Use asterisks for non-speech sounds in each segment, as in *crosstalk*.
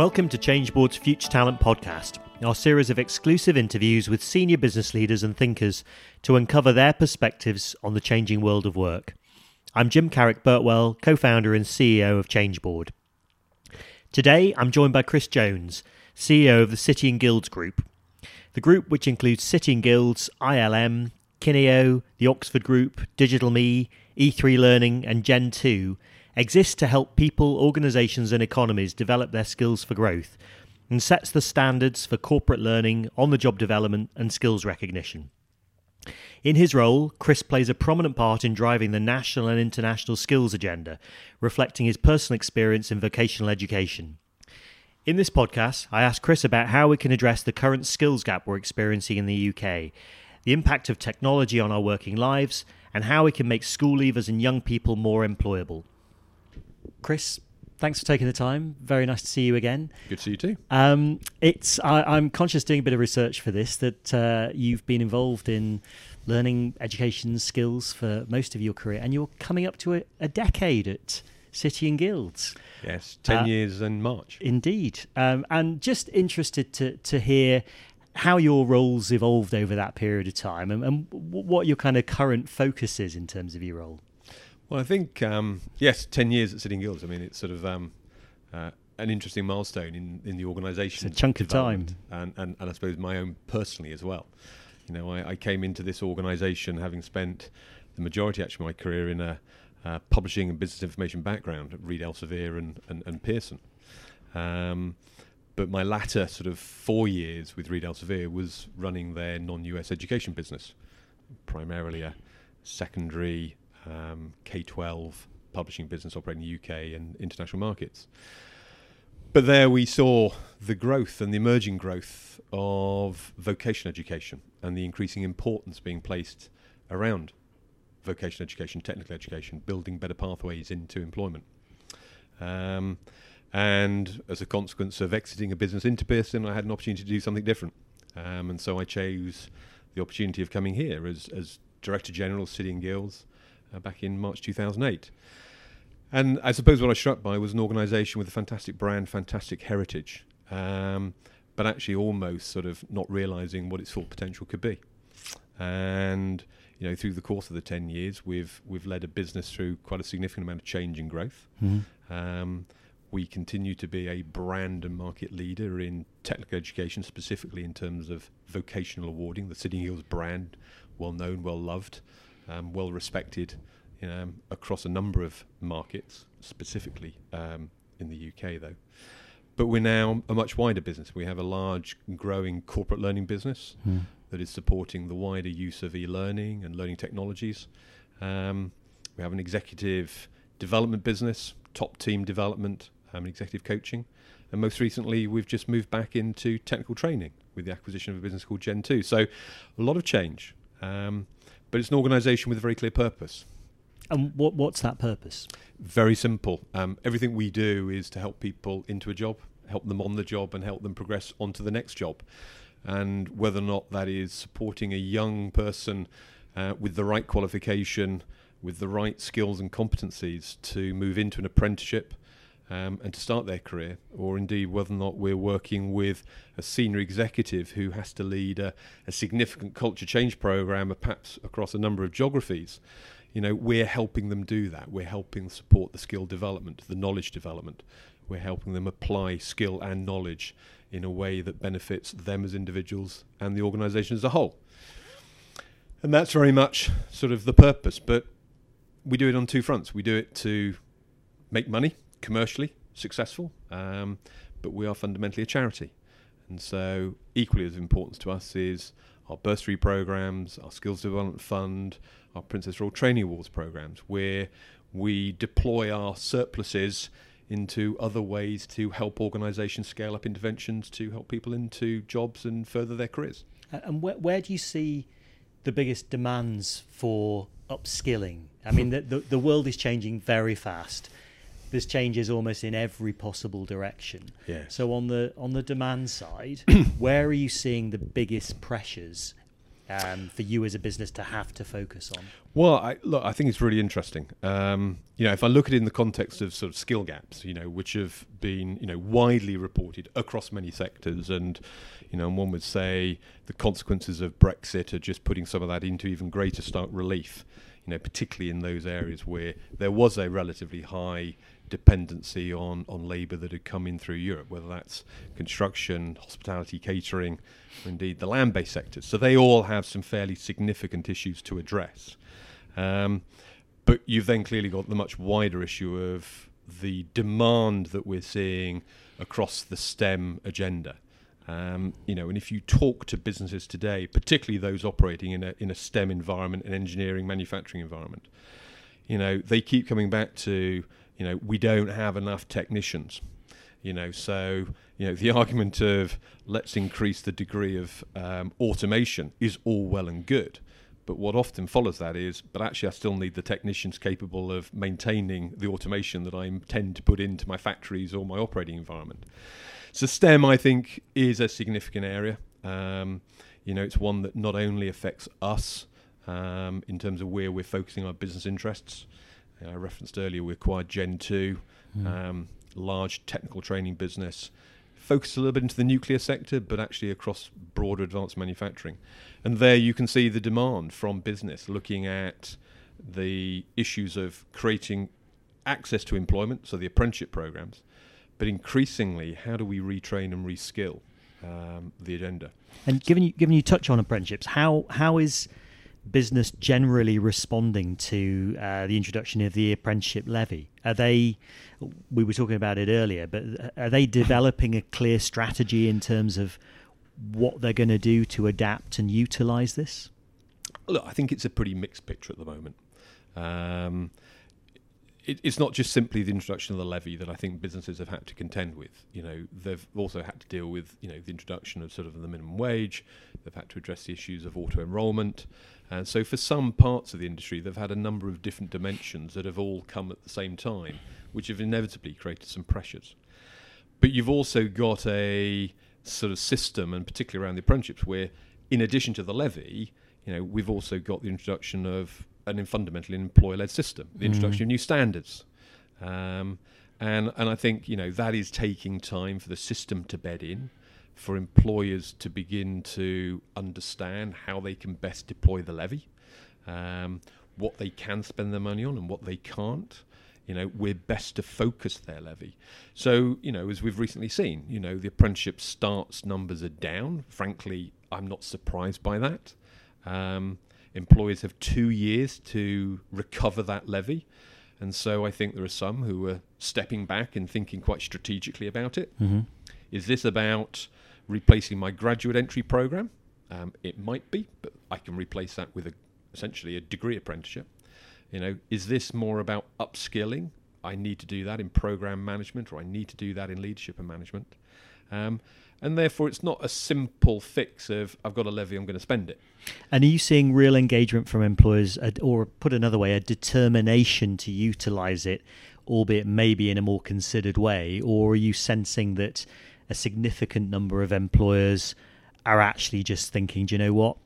Welcome to Changeboard's Future Talent Podcast, our series of exclusive interviews with senior business leaders and thinkers to uncover their perspectives on the changing world of work. I'm Jim Carrick Birtwell, co founder and CEO of Changeboard. Today, I'm joined by Chris Jones, CEO of the City and Guilds Group. The group, which includes City and Guilds, ILM, Kineo, the Oxford Group, Digital Me, E3 Learning, and Gen 2, exists to help people, organisations, and economies develop their skills for growth and sets the standards for corporate learning, on the job development, and skills recognition. In his role, Chris plays a prominent part in driving the national and international skills agenda, reflecting his personal experience in vocational education. In this podcast, I asked Chris about how we can address the current skills gap we're experiencing in the UK, the impact of technology on our working lives, and how we can make school leavers and young people more employable. Chris, thanks for taking the time. Very nice to see you again. Good to see you too. Um, it's I, am conscious doing a bit of research for this that uh, you've been involved in learning education skills for most of your career, and you're coming up to a, a decade at City and Guilds. Yes, ten uh, years in March. Indeed, um, and just interested to to hear how your roles evolved over that period of time, and, and what your kind of current focus is in terms of your role. Well, I think um, yes, ten years at City and Guilds. I mean, it's sort of um, uh, an interesting milestone in, in the organisation. It's a chunk of time, and, and, and I suppose my own personally as well. You know, I, I came into this organisation having spent the majority actually of my career in a uh, publishing and business information background at Reed Elsevier and, and, and Pearson. Um, but my latter sort of four years with Reed Elsevier was running their non-US education business, primarily a secondary um, K 12 publishing business operating in the UK and international markets. But there we saw the growth and the emerging growth of vocational education and the increasing importance being placed around vocational education, technical education, building better pathways into employment. Um, and as a consequence of exiting a business into Pearson, I had an opportunity to do something different. Um, and so I chose the opportunity of coming here as, as Director General of City and Guilds back in March 2008. And I suppose what I struck by was an organisation with a fantastic brand, fantastic heritage, um, but actually almost sort of not realising what its full potential could be. And you know, through the course of the ten years, we've we've led a business through quite a significant amount of change and growth. Mm-hmm. Um, we continue to be a brand and market leader in technical education, specifically in terms of vocational awarding. The City Guilds brand, well known, well loved um, well respected you know, across a number of markets, specifically um, in the UK though. But we're now a much wider business. We have a large, growing corporate learning business mm. that is supporting the wider use of e-learning and learning technologies. Um, we have an executive development business, top team development, um, executive coaching, and most recently we've just moved back into technical training with the acquisition of a business called Gen Two. So a lot of change. Um, but it's an organisation with a very clear purpose. And what, what's that purpose? Very simple. Um, everything we do is to help people into a job, help them on the job, and help them progress onto the next job. And whether or not that is supporting a young person uh, with the right qualification, with the right skills and competencies to move into an apprenticeship, um, and to start their career, or indeed whether or not we're working with a senior executive who has to lead a, a significant culture change program, perhaps across a number of geographies. You know, we're helping them do that. We're helping support the skill development, the knowledge development. We're helping them apply skill and knowledge in a way that benefits them as individuals and the organisation as a whole. And that's very much sort of the purpose. But we do it on two fronts. We do it to make money commercially successful, um, but we are fundamentally a charity. And so, equally as importance to us is our bursary programs, our skills development fund, our Princess Royal Training Awards programs, where we deploy our surpluses into other ways to help organisations scale up interventions to help people into jobs and further their careers. And where, where do you see the biggest demands for upskilling? I mean, the, the, the world is changing very fast there's changes almost in every possible direction. Yeah. So on the on the demand side, *coughs* where are you seeing the biggest pressures um, for you as a business to have to focus on? Well, I, look, I think it's really interesting. Um, you know, if I look at it in the context of sort of skill gaps, you know, which have been you know widely reported across many sectors, and you know, and one would say the consequences of Brexit are just putting some of that into even greater stark relief. You know, particularly in those areas where there was a relatively high dependency on, on labour that had come in through Europe, whether that's construction, hospitality, catering, or indeed the land based sectors. So they all have some fairly significant issues to address. Um, but you've then clearly got the much wider issue of the demand that we're seeing across the STEM agenda. Um, you know, and if you talk to businesses today, particularly those operating in a in a STEM environment, an engineering manufacturing environment, you know, they keep coming back to you know, we don't have enough technicians. You know, so you know the *laughs* argument of let's increase the degree of um, automation is all well and good, but what often follows that is, but actually, I still need the technicians capable of maintaining the automation that I intend to put into my factories or my operating environment. So STEM, I think, is a significant area. Um, you know, it's one that not only affects us um, in terms of where we're focusing our business interests, I referenced earlier, we acquired Gen 2, mm. um, large technical training business, focused a little bit into the nuclear sector, but actually across broader advanced manufacturing. And there you can see the demand from business looking at the issues of creating access to employment, so the apprenticeship programs, but increasingly, how do we retrain and reskill um, the agenda? And given you, given you touch on apprenticeships, how how is business generally responding to uh, the introduction of the apprenticeship levy? Are they, we were talking about it earlier, but are they developing a clear strategy in terms of what they're going to do to adapt and utilise this? Look, I think it's a pretty mixed picture at the moment. Um, it, it's not just simply the introduction of the levy that I think businesses have had to contend with. You know, they've also had to deal with you know the introduction of sort of the minimum wage. They've had to address the issues of auto enrolment. And so, for some parts of the industry, they've had a number of different dimensions that have all come at the same time, which have inevitably created some pressures. But you've also got a sort of system, and particularly around the apprenticeships, where in addition to the levy, you know, we've also got the introduction of an fundamentally employer-led system, the introduction mm. of new standards. Um, and, and I think you know that is taking time for the system to bed in for employers to begin to understand how they can best deploy the levy, um, what they can spend their money on and what they can't. You know, we're best to focus their levy. So, you know, as we've recently seen, you know, the apprenticeship starts numbers are down. Frankly, I'm not surprised by that. Um, employers have two years to recover that levy. And so I think there are some who are stepping back and thinking quite strategically about it. Mm-hmm. Is this about replacing my graduate entry program. Um, it might be, but I can replace that with a, essentially a degree apprenticeship. You know, is this more about upskilling? I need to do that in program management, or I need to do that in leadership and management. Um, and therefore, it's not a simple fix of I've got a levy, I'm going to spend it. And are you seeing real engagement from employers, or put another way, a determination to utilise it, albeit maybe in a more considered way, or are you sensing that? A significant number of employers are actually just thinking, do you know what?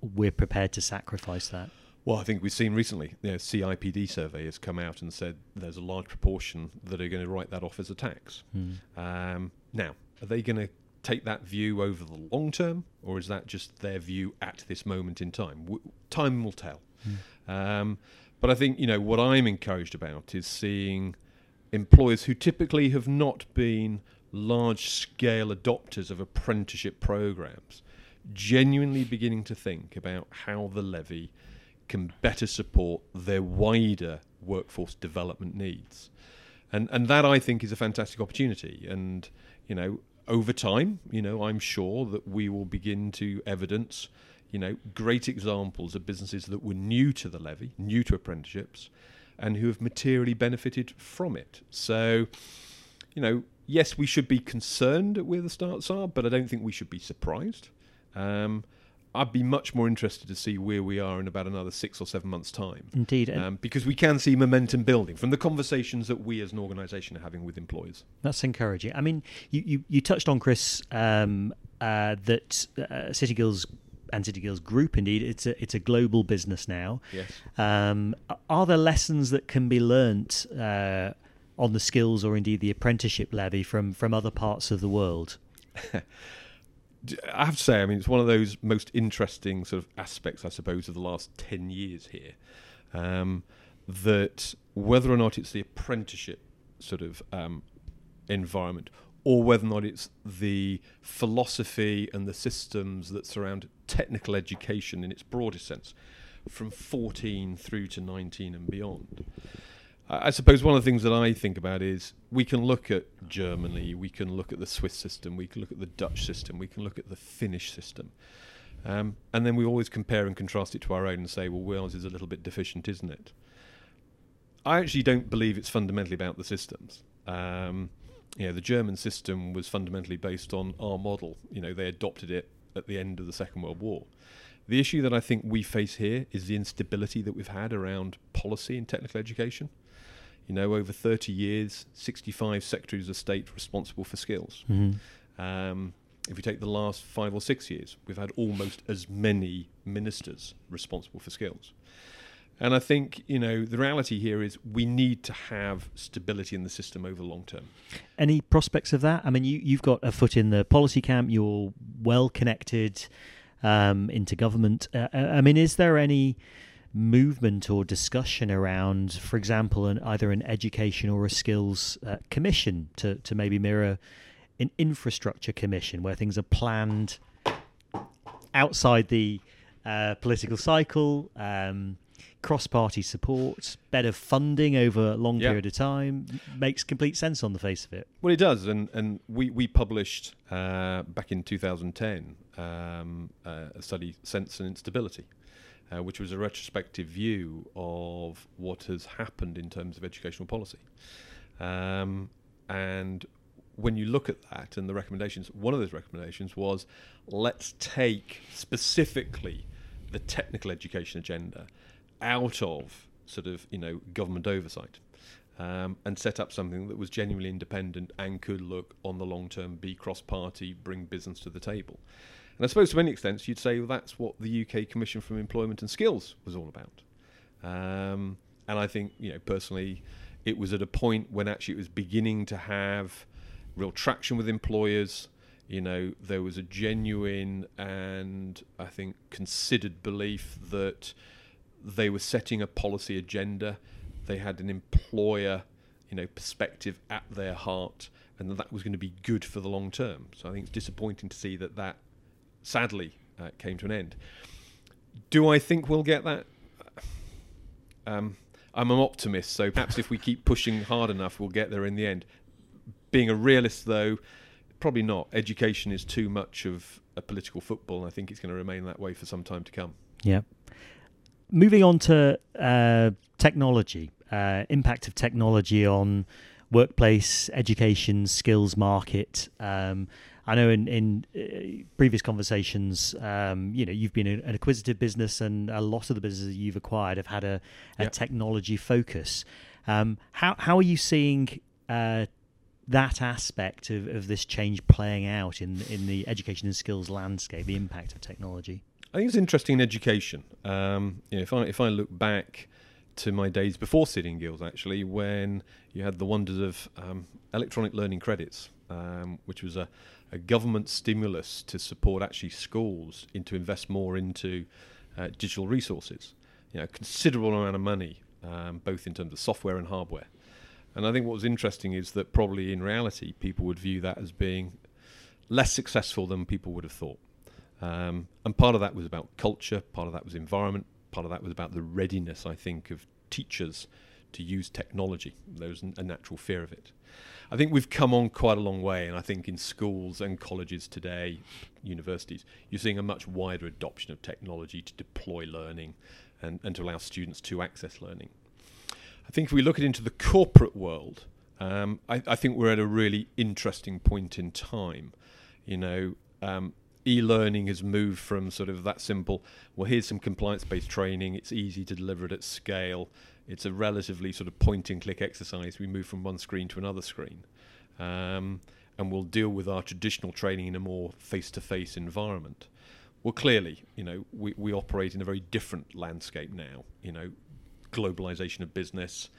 We're prepared to sacrifice that. Well, I think we've seen recently, the you know, CIPD survey has come out and said there's a large proportion that are going to write that off as a tax. Mm. Um, now, are they going to take that view over the long term, or is that just their view at this moment in time? W- time will tell. Mm. Um, but I think you know what I'm encouraged about is seeing employers who typically have not been large scale adopters of apprenticeship programs genuinely beginning to think about how the levy can better support their wider workforce development needs. And and that I think is a fantastic opportunity. And, you know, over time, you know, I'm sure that we will begin to evidence, you know, great examples of businesses that were new to the levy, new to apprenticeships, and who have materially benefited from it. So, you know, yes, we should be concerned at where the starts are, but I don't think we should be surprised. Um, I'd be much more interested to see where we are in about another six or seven months' time. Indeed. Um, because we can see momentum building from the conversations that we as an organisation are having with employers. That's encouraging. I mean, you, you, you touched on, Chris, um, uh, that uh, City Girls Anthony Gill Group. Indeed, it's a it's a global business now. Yes. Um, are there lessons that can be learnt uh, on the skills or indeed the apprenticeship levy from from other parts of the world? *laughs* I have to say, I mean, it's one of those most interesting sort of aspects, I suppose, of the last 10 years here. Um, that whether or not it's the apprenticeship sort of um, environment or whether or not it's the philosophy and the systems that surround technical education in its broadest sense, from 14 through to 19 and beyond. I suppose one of the things that I think about is we can look at Germany, we can look at the Swiss system, we can look at the Dutch system, we can look at the Finnish system. Um, and then we always compare and contrast it to our own and say, well, Wales is a little bit deficient, isn't it? I actually don't believe it's fundamentally about the systems. Um, you know, the German system was fundamentally based on our model. You know, they adopted it at the end of the Second World War. The issue that I think we face here is the instability that we've had around policy in technical education. You know, over 30 years, 65 secretaries of state responsible for skills. Mm-hmm. Um, if you take the last five or six years, we've had almost as many ministers responsible for skills. And I think, you know, the reality here is we need to have stability in the system over the long term. Any prospects of that? I mean, you, you've got a foot in the policy camp, you're well connected um, into government. Uh, uh I mean, is there any movement or discussion around, for example, an, either an education or a skills uh, commission to, to maybe mirror an infrastructure commission where things are planned outside the uh, political cycle, um, cross party support, better funding over a long yep. period of time makes complete sense on the face of it. Well, it does. And, and we, we published uh, back in 2010 um, uh, a study, Sense and Instability uh, which was a retrospective view of what has happened in terms of educational policy. Um, and when you look at that and the recommendations, one of those recommendations was let's take specifically the technical education agenda out of sort of you know government oversight um, and set up something that was genuinely independent and could look on the long term, be cross party, bring business to the table. And I suppose to any extent, you'd say well, that's what the UK Commission for Employment and Skills was all about. Um, and I think, you know, personally, it was at a point when actually it was beginning to have real traction with employers. You know, there was a genuine and I think considered belief that they were setting a policy agenda. They had an employer, you know, perspective at their heart, and that was going to be good for the long term. So I think it's disappointing to see that that sadly uh, came to an end. Do I think we'll get that? Um, I'm an optimist, so perhaps if we keep pushing hard enough, we'll get there in the end. Being a realist, though, probably not. Education is too much of a political football, and I think it's going to remain that way for some time to come. Yeah. Moving on to uh, technology, uh, impact of technology on workplace, education, skills market. Um, I know in in uh, previous conversations, um, you know, you've been an acquisitive business, and a lot of the businesses you've acquired have had a, a yep. technology focus. Um, how how are you seeing uh, that aspect of, of this change playing out in in the education and skills landscape? The impact of technology. I think it's interesting in education. Um, you know, if I if I look back to my days before City and Guilds, actually, when you had the wonders of um, electronic learning credits, um, which was a a government stimulus to support actually schools into invest more into uh, digital resources. You know, considerable amount of money, um, both in terms of software and hardware. And I think what was interesting is that probably in reality, people would view that as being less successful than people would have thought. Um, and part of that was about culture, part of that was environment, part of that was about the readiness, I think, of teachers to use technology. There was a natural fear of it. I think we've come on quite a long way, and I think in schools and colleges today, universities, you're seeing a much wider adoption of technology to deploy learning and, and to allow students to access learning. I think if we look at into the corporate world, um, I, I, think we're at a really interesting point in time. You know, um, e-learning has moved from sort of that simple. Well, here's some compliance-based training. It's easy to deliver it at scale it's a relatively sort of point and click exercise. We move from one screen to another screen. Um, and we'll deal with our traditional training in a more face to face environment. well, clearly, you know, we, we operate in a very different landscape now. You know, globalization of business,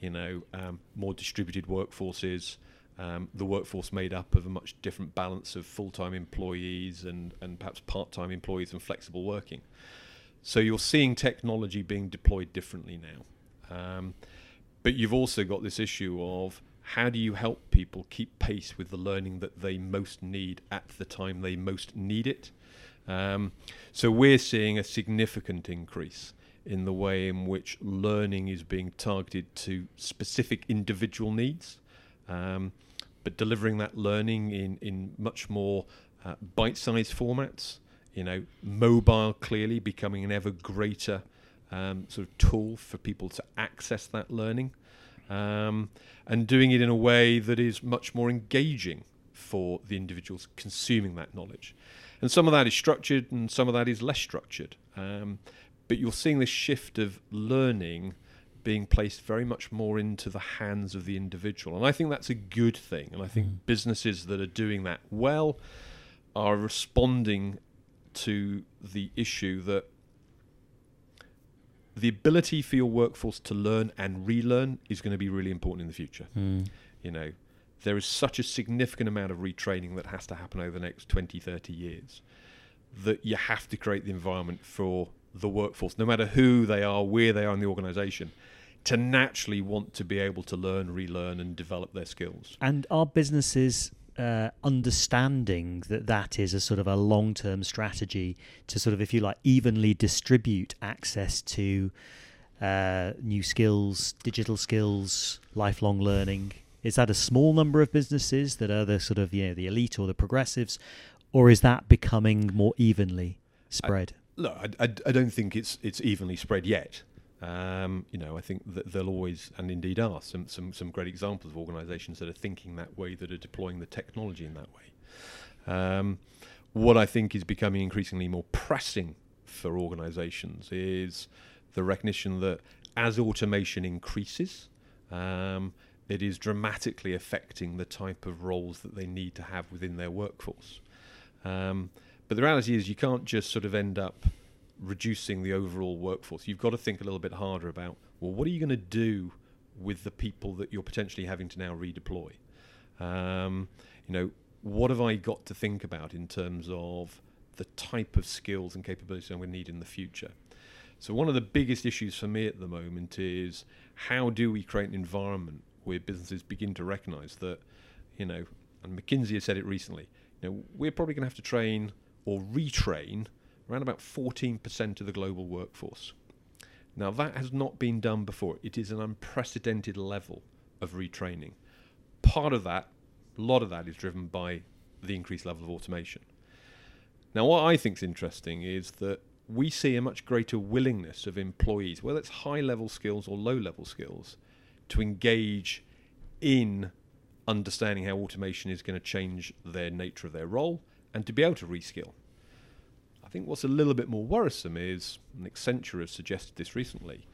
you know, um, more distributed workforces, um, the workforce made up of a much different balance of full-time employees and, and perhaps part-time employees and flexible working. So you're seeing technology being deployed differently now. Um, but you've also got this issue of how do you help people keep pace with the learning that they most need at the time they most need it? Um, so we're seeing a significant increase in the way in which learning is being targeted to specific individual needs, um, but delivering that learning in, in much more uh, bite sized formats. You know, mobile clearly becoming an ever greater um, sort of tool for people to access that learning. Um, and doing it in a way that is much more engaging for the individuals consuming that knowledge. And some of that is structured and some of that is less structured. Um, but you're seeing this shift of learning being placed very much more into the hands of the individual. And I think that's a good thing. And I think mm. businesses that are doing that well are responding to the issue that the ability for your workforce to learn and relearn is going to be really important in the future. Mm. You know, there is such a significant amount of retraining that has to happen over the next 20, 30 years that you have to create the environment for the workforce, no matter who they are, where they are in the organization, to naturally want to be able to learn, relearn, and develop their skills. And are businesses uh, understanding that that is a sort of a long term strategy to sort of, if you like, evenly distribute access to uh, new skills, digital skills, lifelong learning? Is that a small number of businesses that are the sort of you know the elite or the progressives, or is that becoming more evenly spread? I, look, I, I, I don't think it's it's evenly spread yet. Um, you know, I think that there'll always, and indeed are, some, some, some great examples of organisations that are thinking that way, that are deploying the technology in that way. Um, what I think is becoming increasingly more pressing for organisations is the recognition that as automation increases, um, it is dramatically affecting the type of roles that they need to have within their workforce. Um, but the reality is, you can't just sort of end up reducing the overall workforce. You've got to think a little bit harder about well, what are you going to do with the people that you're potentially having to now redeploy? Um, you know, what have I got to think about in terms of the type of skills and capabilities I'm going to need in the future? So one of the biggest issues for me at the moment is how do we create an environment where businesses begin to recognise that, you know, and McKinsey has said it recently, you know, we're probably going to have to train or retrain around about 14% of the global workforce. Now, that has not been done before. It is an unprecedented level of retraining. Part of that, a lot of that, is driven by the increased level of automation. Now, what I think is interesting is that we see a much greater willingness of employees, whether it's high level skills or low level skills, to engage in understanding how automation is going to change their nature of their role and to be able to reskill. I think what's a little bit more worrisome is, and Accenture has suggested this recently,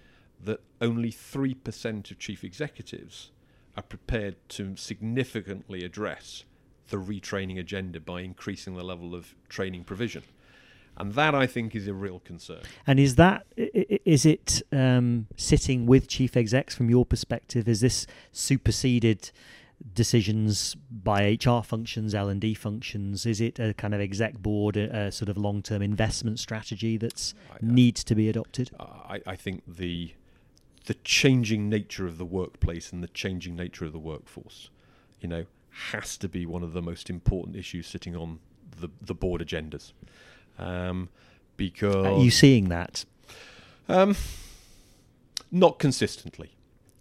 that only 3% of chief executives are prepared to significantly address the retraining agenda by increasing the level of training provision. And that I think is a real concern. And is that is it um, sitting with chief execs from your perspective? Is this superseded decisions by HR functions, L and D functions? Is it a kind of exec board, a, a sort of long term investment strategy that needs to be adopted? I, I think the the changing nature of the workplace and the changing nature of the workforce, you know, has to be one of the most important issues sitting on the the board agendas. Um, because are you seeing that? Um, not consistently.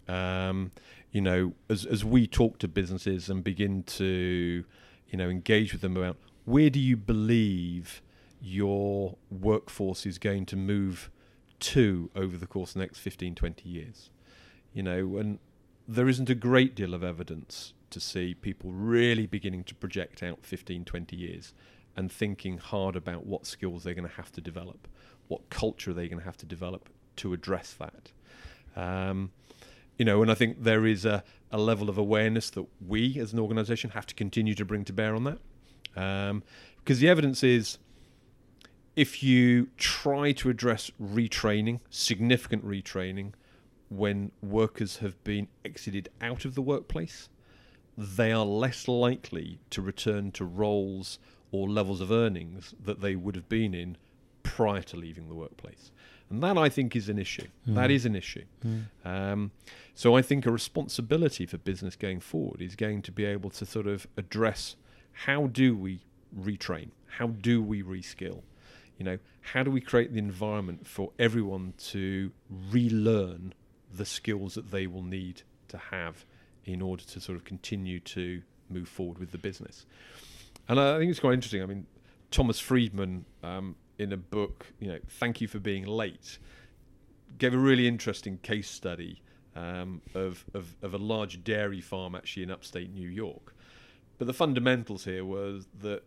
Um, you know, as as we talk to businesses and begin to, you know, engage with them about where do you believe your workforce is going to move to over the course of the next 15, 20 years? You know, and there isn't a great deal of evidence to see people really beginning to project out 15, 20 years and thinking hard about what skills they're going to have to develop, what culture they're going to have to develop to address that. Um, you know, and I think there is a, a level of awareness that we as an organisation have to continue to bring to bear on that. Um, because the evidence is if you try to address retraining, significant retraining, when workers have been exited out of the workplace, they are less likely to return to roles or levels of earnings that they would have been in prior to leaving the workplace. And that I think is an issue. Mm. That is an issue. Mm. Um, so I think a responsibility for business going forward is going to be able to sort of address how do we retrain? How do we reskill? You know, how do we create the environment for everyone to relearn the skills that they will need to have in order to sort of continue to move forward with the business? And I think it's quite interesting. I mean, Thomas Friedman, um, in a book, you know, Thank You for Being Late, gave a really interesting case study um, of, of, of a large dairy farm actually in upstate New York. But the fundamentals here was that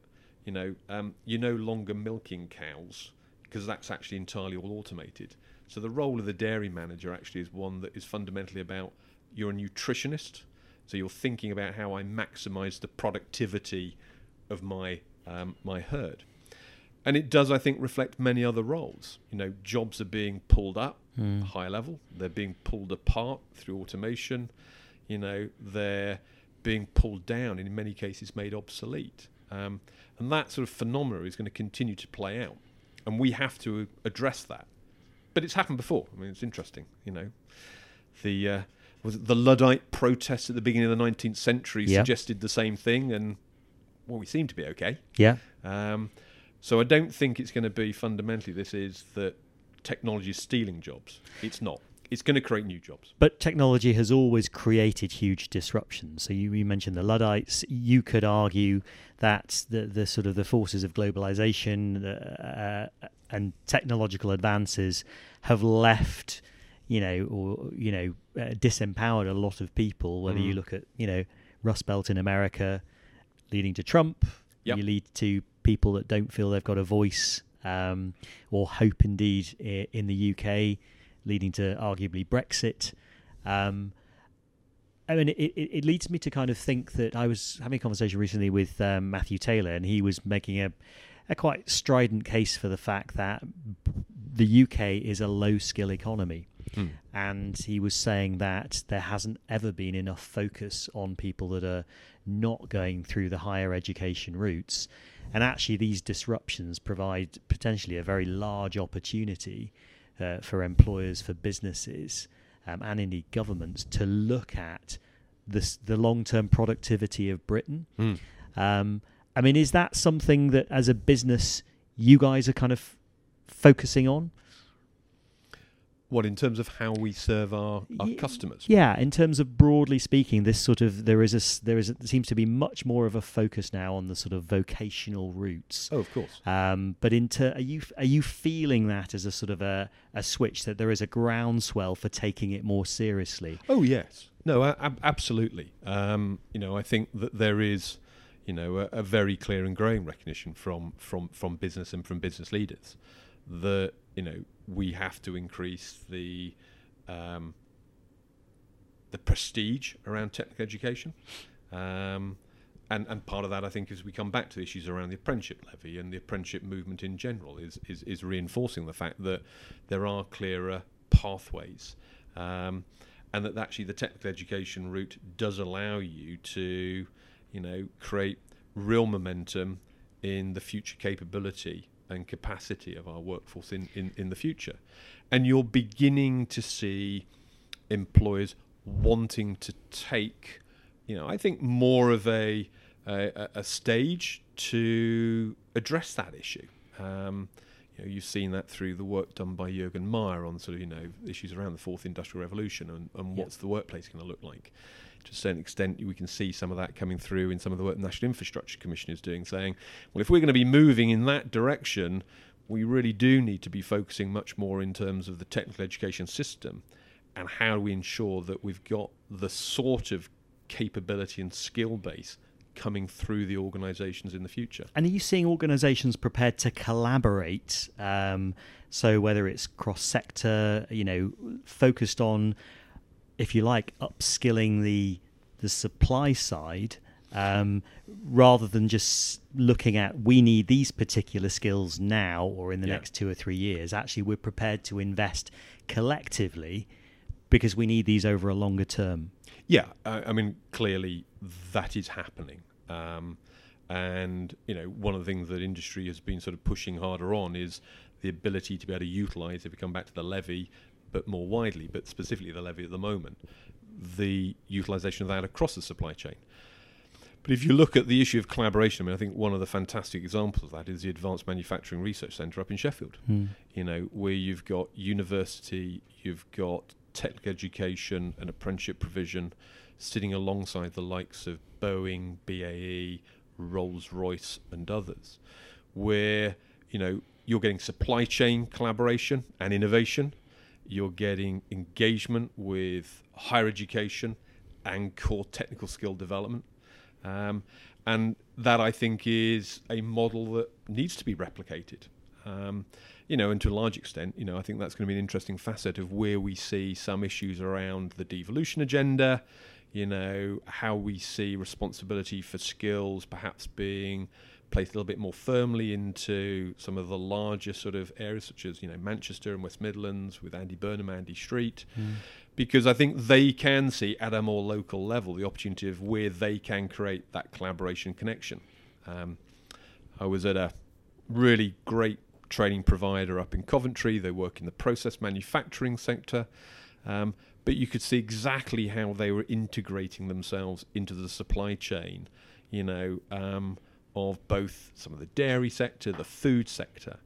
you know, um, you're no longer milking cows because that's actually entirely all automated. So the role of the dairy manager actually is one that is fundamentally about you're a nutritionist, so you're thinking about how I maximise the productivity of my um, my herd. And it does, I think, reflect many other roles. You know, jobs are being pulled up mm. high level. They're being pulled apart through automation. You know, they're being pulled down in many cases made obsolete. Um, and that sort of phenomena is going to continue to play out. And we have to address that. But it's happened before. I mean, it's interesting, you know. The uh, was the Luddite protests at the beginning of the 19th century yeah. suggested the same thing, and well, we seem to be okay. Yeah. Um, so I don't think it's going to be fundamentally this is that technology is stealing jobs. It's not it's going to create new jobs. But technology has always created huge disruptions. So you, you, mentioned the Luddites. You could argue that the, the sort of the forces of globalization uh, and technological advances have left, you know, or you know, uh, disempowered a lot of people. Whether mm. you look at you know Rust Belt in America, leading to Trump, yep. you lead to people that don't feel they've got a voice um, or hope indeed in the UK leading to arguably Brexit. Um, I mean, it, it, it, leads me to kind of think that I was having a conversation recently with um, Matthew Taylor, and he was making a, a quite strident case for the fact that the UK is a low skill economy. Hmm. And he was saying that there hasn't ever been enough focus on people that are not going through the higher education routes. And actually, these disruptions provide potentially a very large opportunity uh, for employers, for businesses, um, and indeed governments to look at this, the long term productivity of Britain. Mm. Um, I mean, is that something that as a business you guys are kind of focusing on? What in terms of how we serve our, our customers? Yeah, in terms of broadly speaking, this sort of there is a there is a, seems to be much more of a focus now on the sort of vocational routes. Oh, of course. Um, but into are you are you feeling that as a sort of a, a switch that there is a groundswell for taking it more seriously? Oh yes, no, ab- absolutely. Um, you know, I think that there is you know a, a very clear and growing recognition from from from business and from business leaders that you know we have to increase the um, the prestige around technical education. Um, and, and part of that, I think, as we come back to issues around the apprenticeship levy and the apprenticeship movement in general, is, is, is reinforcing the fact that there are clearer pathways. Um, and that actually the technical education route does allow you to, you know, create real momentum in the future capability and capacity of our workforce in, in, in the future. And you're beginning to see employers wanting to take, you know, I think more of a, a, a stage to address that issue. Um, you know, you've seen that through the work done by Jürgen Maier on sort of, you know, issues around the fourth industrial revolution and, and what's the workplace going to look like to a certain extent, we can see some of that coming through in some of the work the National Infrastructure Commission is doing, saying, well, if we're going to be moving in that direction, we really do need to be focusing much more in terms of the technical education system and how do we ensure that we've got the sort of capability and skill base coming through the organisations in the future. And are you seeing organisations prepared to collaborate? Um, so whether it's cross sector, you know, focused on if you like, upskilling the the supply side um, rather than just looking at we need these particular skills now or in the Yeah. next two or three years. Actually, we're prepared to invest collectively because we need these over a longer term. Yeah, I, I mean, clearly that is happening. Um, and, you know, one of the things that industry has been sort of pushing harder on is the ability to be able to utilise, if we come back to the levy, but more widely, but specifically the levy at the moment, the utilisation of that across the supply chain. But if you look at the issue of collaboration, I mean, I think one of the fantastic examples of that is the Advanced Manufacturing Research Centre up in Sheffield hmm. you know, where you've got university, you've got technical education and apprenticeship provision sitting alongside the likes of Boeing, BAE, Rolls Royce, and others, where, you know, you're getting supply chain collaboration and innovation, you're getting engagement with higher education and core technical skill development. Um, and that I think is a model that needs to be replicated. Um, you know, and to a large extent, you know, I think that's going to be an interesting facet of where we see some issues around the devolution agenda. You know, how we see responsibility for skills perhaps being placed a little bit more firmly into some of the larger sort of areas, such as you know Manchester and West Midlands with Andy Burnham, Andy Street because I think they can see at a more local level the opportunity of where they can create that collaboration connection. Um, I was at a really great training provider up in Coventry. They work in the process manufacturing sector. Um, but you could see exactly how they were integrating themselves into the supply chain, you know, um, of both some of the dairy sector, the food sector.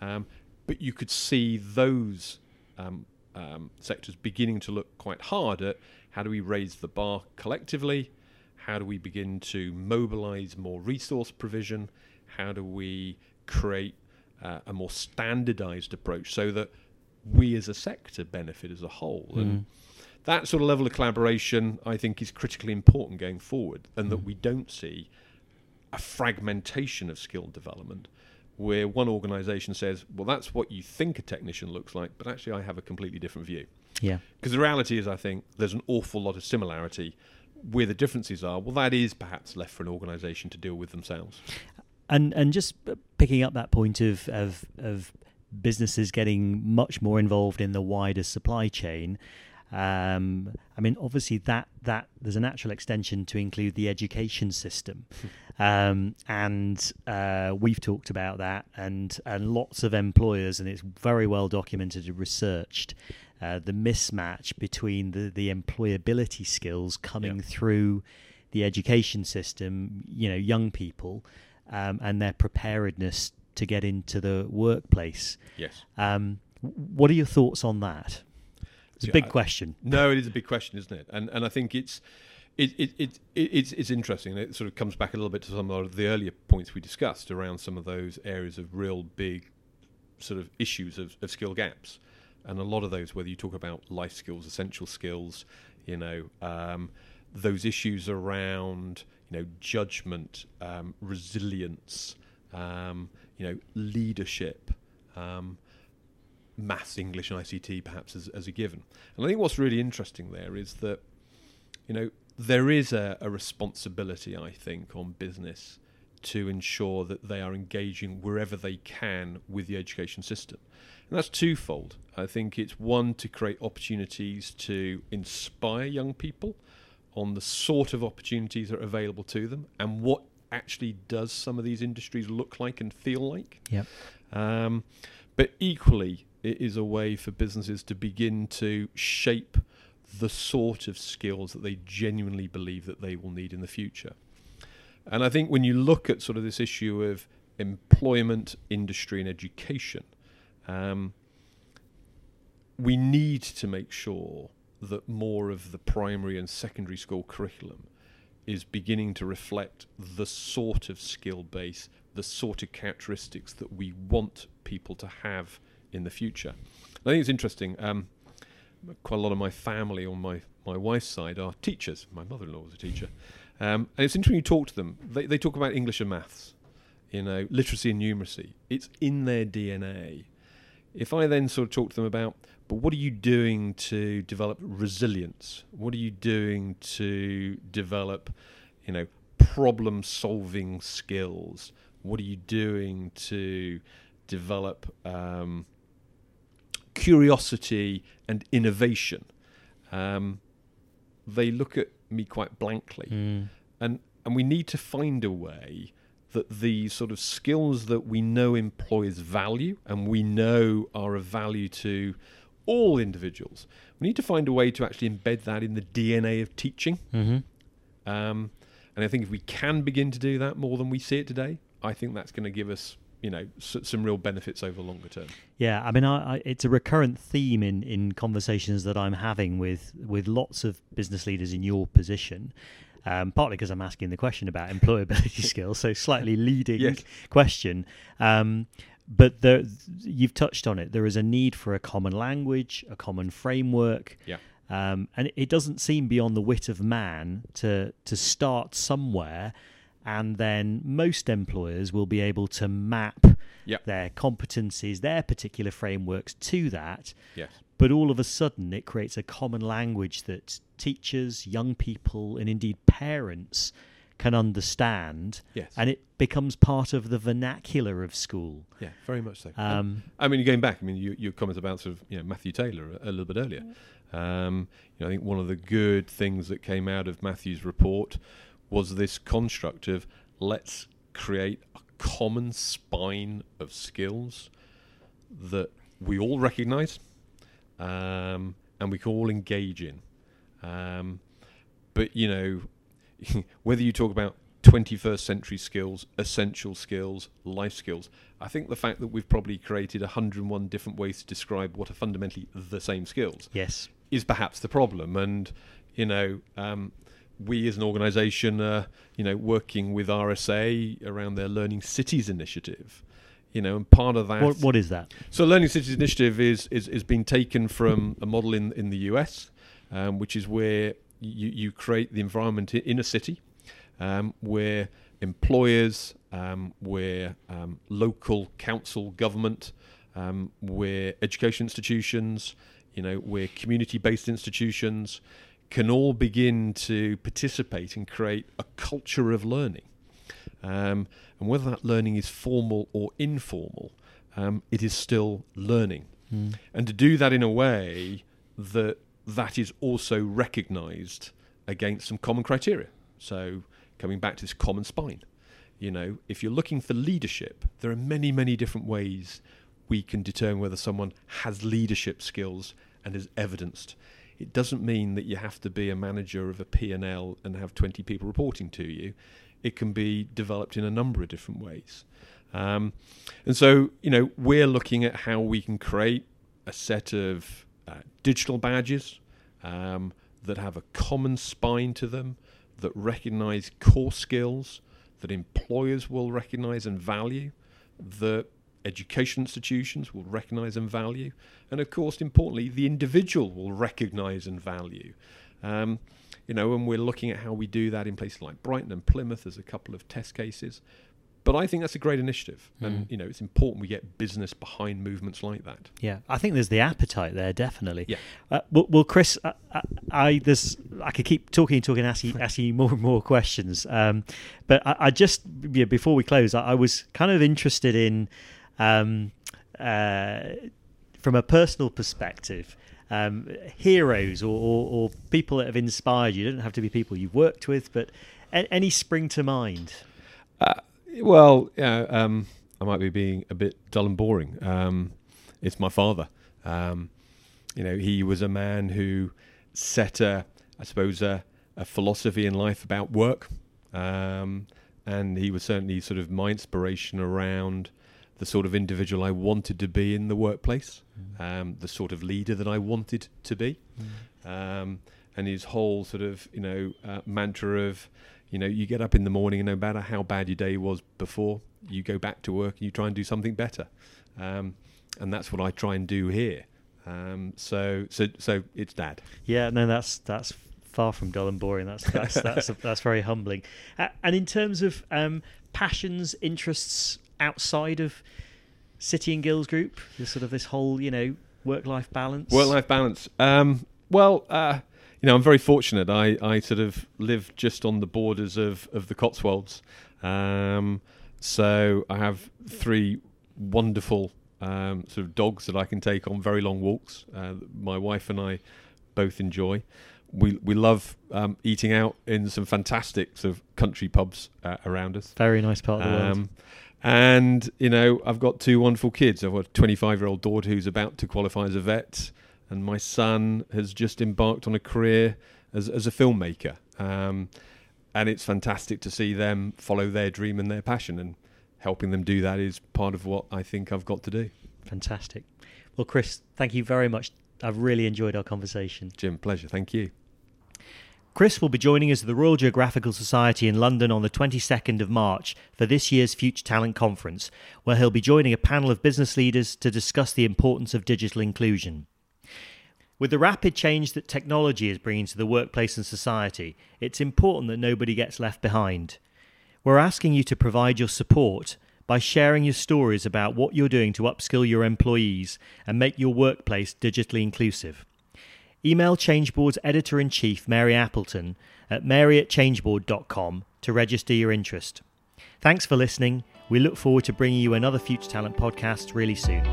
Um, but you could see those um, um, sectors beginning to look quite hard at how do we raise the bar collectively? How do we begin to mobilize more resource provision? How do we create uh, a more standardized approach so that we as a sector benefit as a whole? And that sort of level of collaboration, I think, is critically important going forward, and that we don't see a fragmentation of skill development where one organization says, well, that's what you think a technician looks like, but actually I have a completely different view. Yeah. Because the reality is, I think there's an awful lot of similarity. Where the differences are, well, that is perhaps left for an organisation to deal with themselves. And and just picking up that point of of of businesses getting much more involved in the wider supply chain. Um, I mean, obviously that that there's a natural extension to include the education system, um, and uh, we've talked about that, and and lots of employers, and it's very well documented and researched. Uh, the mismatch between the, the employability skills coming Yeah. through the education system, you know, young people, um, and their preparedness to get into the workplace. Yes. Um, what are your thoughts on that? It's a big question. No, it is a big question, isn't it? And and I think it's it, it, it, it it's it's interesting. It sort of comes back a little bit to some of the earlier points we discussed around some of those areas of real big sort of issues of, of skill gaps. And a lot of those, whether you talk about life skills, essential skills, you know, um, those issues around, you know, judgment, um, resilience, um, you know, leadership, um, maths, English, and ICT perhaps as, as a given. And I think what's really interesting there is that, you know, there is a, a responsibility, I think, on business to ensure that they are engaging wherever they can with the education system. And that's twofold. I think it's one to create opportunities to inspire young people on the sort of opportunities that are available to them and what actually does some of these industries look like and feel like. Yep. Um, but equally, it is a way for businesses to begin to shape the sort of skills that they genuinely believe that they will need in the future. And I think when you look at sort of this issue of employment, industry, and education, um, we need to make sure that more of the primary and secondary school curriculum is beginning to reflect the sort of skill base, the sort of characteristics that we want people to have in the future. I think it's interesting. Um, quite a lot of my family on my, my wife's side are teachers. My mother-in-law was a teacher, um, and it's interesting. You talk to them; they, they talk about English and maths, you know, literacy and numeracy. It's in their DNA. If I then sort of talk to them about, but what are you doing to develop resilience? What are you doing to develop, you know, problem solving skills? What are you doing to develop um, curiosity and innovation? Um, they look at me quite blankly. Mm. And, and we need to find a way that the sort of skills that we know employers value and we know are of value to all individuals, we need to find a way to actually embed that in the DNA of teaching. hmm Um, and I think if we can begin to do that more than we see it today, I think that's going to give us, you know, s- some real benefits over longer term. Yeah, I mean, I, I, it's a recurrent theme in, in conversations that I'm having with with lots of business leaders in your position. Um, partly because I'm asking the question about *laughs* employability skills, so slightly *laughs* leading Yes. question. Um, but there, you've touched on it. There is a need for a common language, a common framework. Yeah. Um, and it doesn't seem beyond the wit of man to to start somewhere, and then most employers will be able to map Yep. their competencies, their particular frameworks to that. Yes. But all of a sudden, it creates a common language that teachers, young people, and indeed parents can understand, Yes. and it becomes part of the vernacular of school. yeah, very much so. Um, I mean, going back, I mean, you, your comment about sort of you know Matthew Taylor a, a little bit earlier. Um, you know, I think one of the good things that came out of Matthew's report was this construct of let's create a common spine of skills that we all recognise um, and we can all engage in. Um, but you know, *laughs* whether you talk about 21st century skills, essential skills, life skills, I think the fact that we've probably created 101 different ways to describe what are fundamentally the same skills yes. is perhaps the problem. And you know, um, we as an organisation, are you know, working with RSA around their Learning Cities initiative. You know, and part of that. What, what is that? So, Learning Cities Initiative is is, is being taken from a model in in the US, um, which is where you, you create the environment in a city um, where employers, um, where um, local council government, um, where education institutions, you know, where community-based institutions can all begin to participate and create a culture of learning. Um, and whether that learning is formal or informal, um, it is still learning. Mm. And to do that in a way that that is also recognised against some common criteria. So coming back to this common spine, you know, if you're looking for leadership, there are many, many different ways we can determine whether someone has leadership skills and is evidenced. It doesn't mean that you have to be a manager of a P&L and have 20 people reporting to you. It can be developed in a number of different ways. Um, and so, you know, we're looking at how we can create a set of uh, digital badges um, that have a common spine to them, that recognize core skills, that employers will recognize and value, that education institutions will recognize and value, and of course, importantly, the individual will recognize and value. Um, you know, and we're looking at how we do that in places like Brighton and Plymouth. There's a couple of test cases. But I think that's a great initiative, and Mm. you know it's important we get business behind movements like that. Yeah, I think there's the appetite there, definitely. Yeah. Uh, well, well, Chris, I, I, I there's I could keep talking and talking, asking asking *laughs* you more and more questions. Um, but I, I just yeah, before we close, I was kind of interested in, um, uh, from a personal perspective. Um, heroes or, or, or people that have inspired you. They don't have to be people you've worked with, but a- any spring to mind? Uh, well, um, I might be being a bit dull and boring. Um, it's my father. Um, you know, he was a man who set a, I suppose, a, a philosophy in life about work, um, and he was certainly sort of my inspiration around the sort of individual I wanted to be in the workplace, um, the sort of leader that I wanted to be, um, and his whole sort of you know uh, mantra of you know you get up in the morning and no matter how bad your day was before, you go back to work and you try and do something better, um, and that's what I try and do here. Um, so so so it's dad. Yeah, no, that's that's far from dull and boring. That's that's that's *laughs* that's very humbling. Uh, and in terms of um, passions, interests outside of City and Guilds Group, this sort of this whole you know work life balance. Work life balance. Um, well, uh, you know, I'm very fortunate. I, I sort of live just on the borders of, of the Cotswolds. Um, so I have three wonderful um, sort of dogs that I can take on very long walks. Uh, my wife and I both enjoy. We we love um, eating out in some fantastic sort of country pubs uh, around us. Very nice part of the world. And you know, I've got two wonderful kids. I've got a 25 year old daughter who's about to qualify as a vet, and my son has just embarked on a career as as a filmmaker. Um, and it's fantastic to see them follow their dream and their passion, and helping them do that is part of what I think I've got to do. Fantastic. Well, Chris, thank you very much. I've really enjoyed our conversation. Jim, pleasure. Thank you. Chris will be joining us at the Royal Geographical Society in London on the 22nd of March for this year's Future Talent Conference, where he'll be joining a panel of business leaders to discuss the importance of digital inclusion. With the rapid change that technology is bringing to the workplace and society, it's important that nobody gets left behind. We're asking you to provide your support by sharing your stories about what you're doing to upskill your employees and make your workplace digitally inclusive. Email Changeboard's editor in chief, Mary Appleton, at mary at changeboard.com to register your interest. Thanks for listening. We look forward to bringing you another Future Talent podcast really soon.